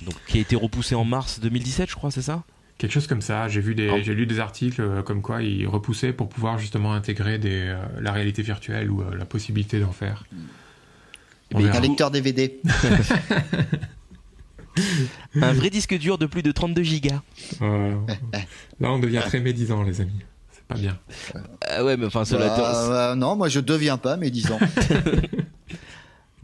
Donc, qui a été repoussé en mars 2017, je crois, c'est ça? Quelque chose comme ça. J'ai vu des, Ah. j'ai lu des articles euh, comme quoi ils repoussaient pour pouvoir justement intégrer des, euh, la réalité virtuelle ou euh, la possibilité d'en faire. Mais verra. Un lecteur DVD. [LAUGHS] Un vrai disque dur de plus de 32 gigas. Euh, là, on devient très médisant, les amis. C'est pas bien. Ah ouais, mais enfin, cela Bah, euh, non, moi je deviens pas, mais disons. [LAUGHS]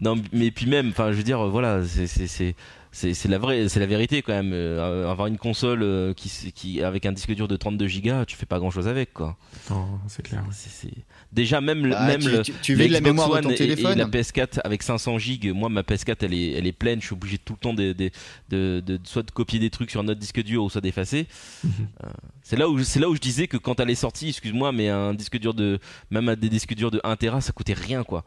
Non, mais puis même, enfin, je veux dire, voilà, c'est c'est la vraie, c'est la vérité quand même. Euh, avoir une console euh, qui qui avec un disque dur de 32 gigas, tu fais pas grand chose avec quoi. Non, c'est clair. C'est- c'est- Déjà même le- Bah, même tu, le, tu, tu vis de la Xbox mémoire de One ton et- et, la PS4 avec 500 gigs, moi ma PS4 elle est, elle est pleine, je suis obligé tout le temps de, de, de, de- soit de copier des trucs sur un autre disque dur ou soit d'effacer. [LAUGHS] Euh, c'est là où c'est là où je disais que quand elle est sortie, excuse-moi, mais un disque dur de même à des disques durs de 1 Tera, ça coûtait rien quoi.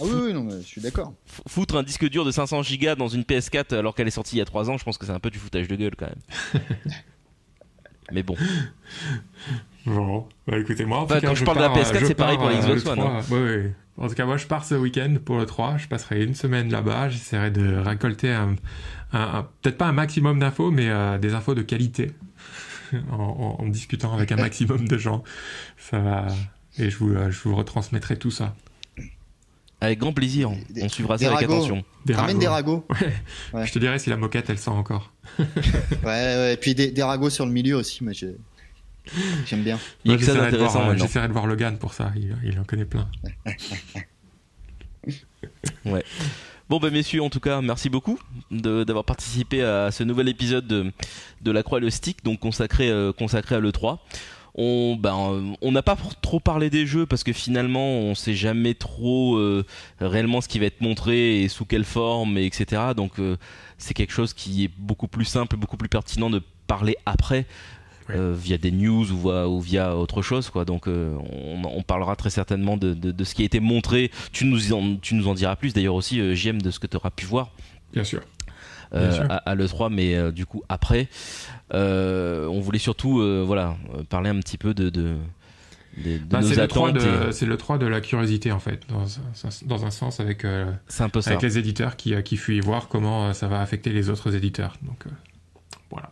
Ah oui, oui, non, mais je suis d'accord. Foutre un disque dur de 500 gigas dans une PS4 alors qu'elle est sortie il y a 3 ans, je pense que c'est un peu du foutage de gueule quand même. [LAUGHS] mais bon, Bon, bah écoutez, moi, en tout cas, quand je parle de la pars, PS4, je c'est pareil pars, pour la euh, Xbox One, 3. Ouais, ouais. En tout cas, moi, je pars ce week-end pour le 3. Je passerai une semaine là-bas. J'essaierai de récolter un, un- un- peut-être pas un maximum d'infos, mais euh, des infos de qualité. [LAUGHS] en, en- en discutant avec un [LAUGHS] maximum de gens. Ça va. Et je vous, euh, je vous retransmettrai tout ça. Avec grand plaisir, Des- on suivra ça avec ragots. attention. Des Ramène des ragots. Ouais. Ouais. Je te dirai si la moquette, elle sent encore. [LAUGHS] Ouais, ouais. Et puis des, des ragots sur le milieu aussi, mais j'ai- j'aime bien. Il y a que ça J'essaierai de voir, d'intéressant euh. J'essaierai de voir Logan pour ça. Il, il en connaît plein. [LAUGHS] Bon bah messieurs, en tout cas, merci beaucoup de- d'avoir participé à ce nouvel épisode de, de La Croix et le Stick, donc consacré, euh, consacré à l'E3. On ben, on n'a pas trop parlé des jeux parce que finalement on sait jamais trop euh, réellement ce qui va être montré et sous quelle forme et etc. Donc euh, c'est quelque chose qui est beaucoup plus simple, beaucoup plus pertinent de parler après Ouais. euh, via des news ou, via autre chose quoi. Donc euh, on, on parlera très certainement de, de- de ce qui a été montré. Tu nous en, tu nous en diras plus d'ailleurs aussi euh, JM de ce que tu auras pu voir Bien sûr. Euh, à, à l'E3, mais euh, du coup après, euh, on voulait surtout voilà parler un petit peu de, de, Bah, nos c'est le 3 attentes. de, et- le 3 de la curiosité en fait, dans, un- dans un sens avec, euh, C'est un peu ça. avec les éditeurs qui, qui fuient voir comment ça va affecter les autres éditeurs. Donc euh, voilà.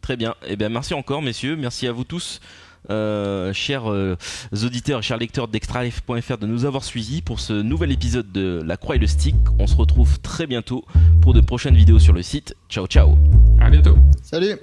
Très bien. Et bien merci encore messieurs, merci à vous tous. Euh, chers euh, auditeurs, chers lecteurs d'extralife.fr de nous avoir suivis pour ce nouvel épisode de La Croix et le Stick. On se retrouve très bientôt pour de prochaines vidéos sur le site. Ciao ciao À bientôt. Salut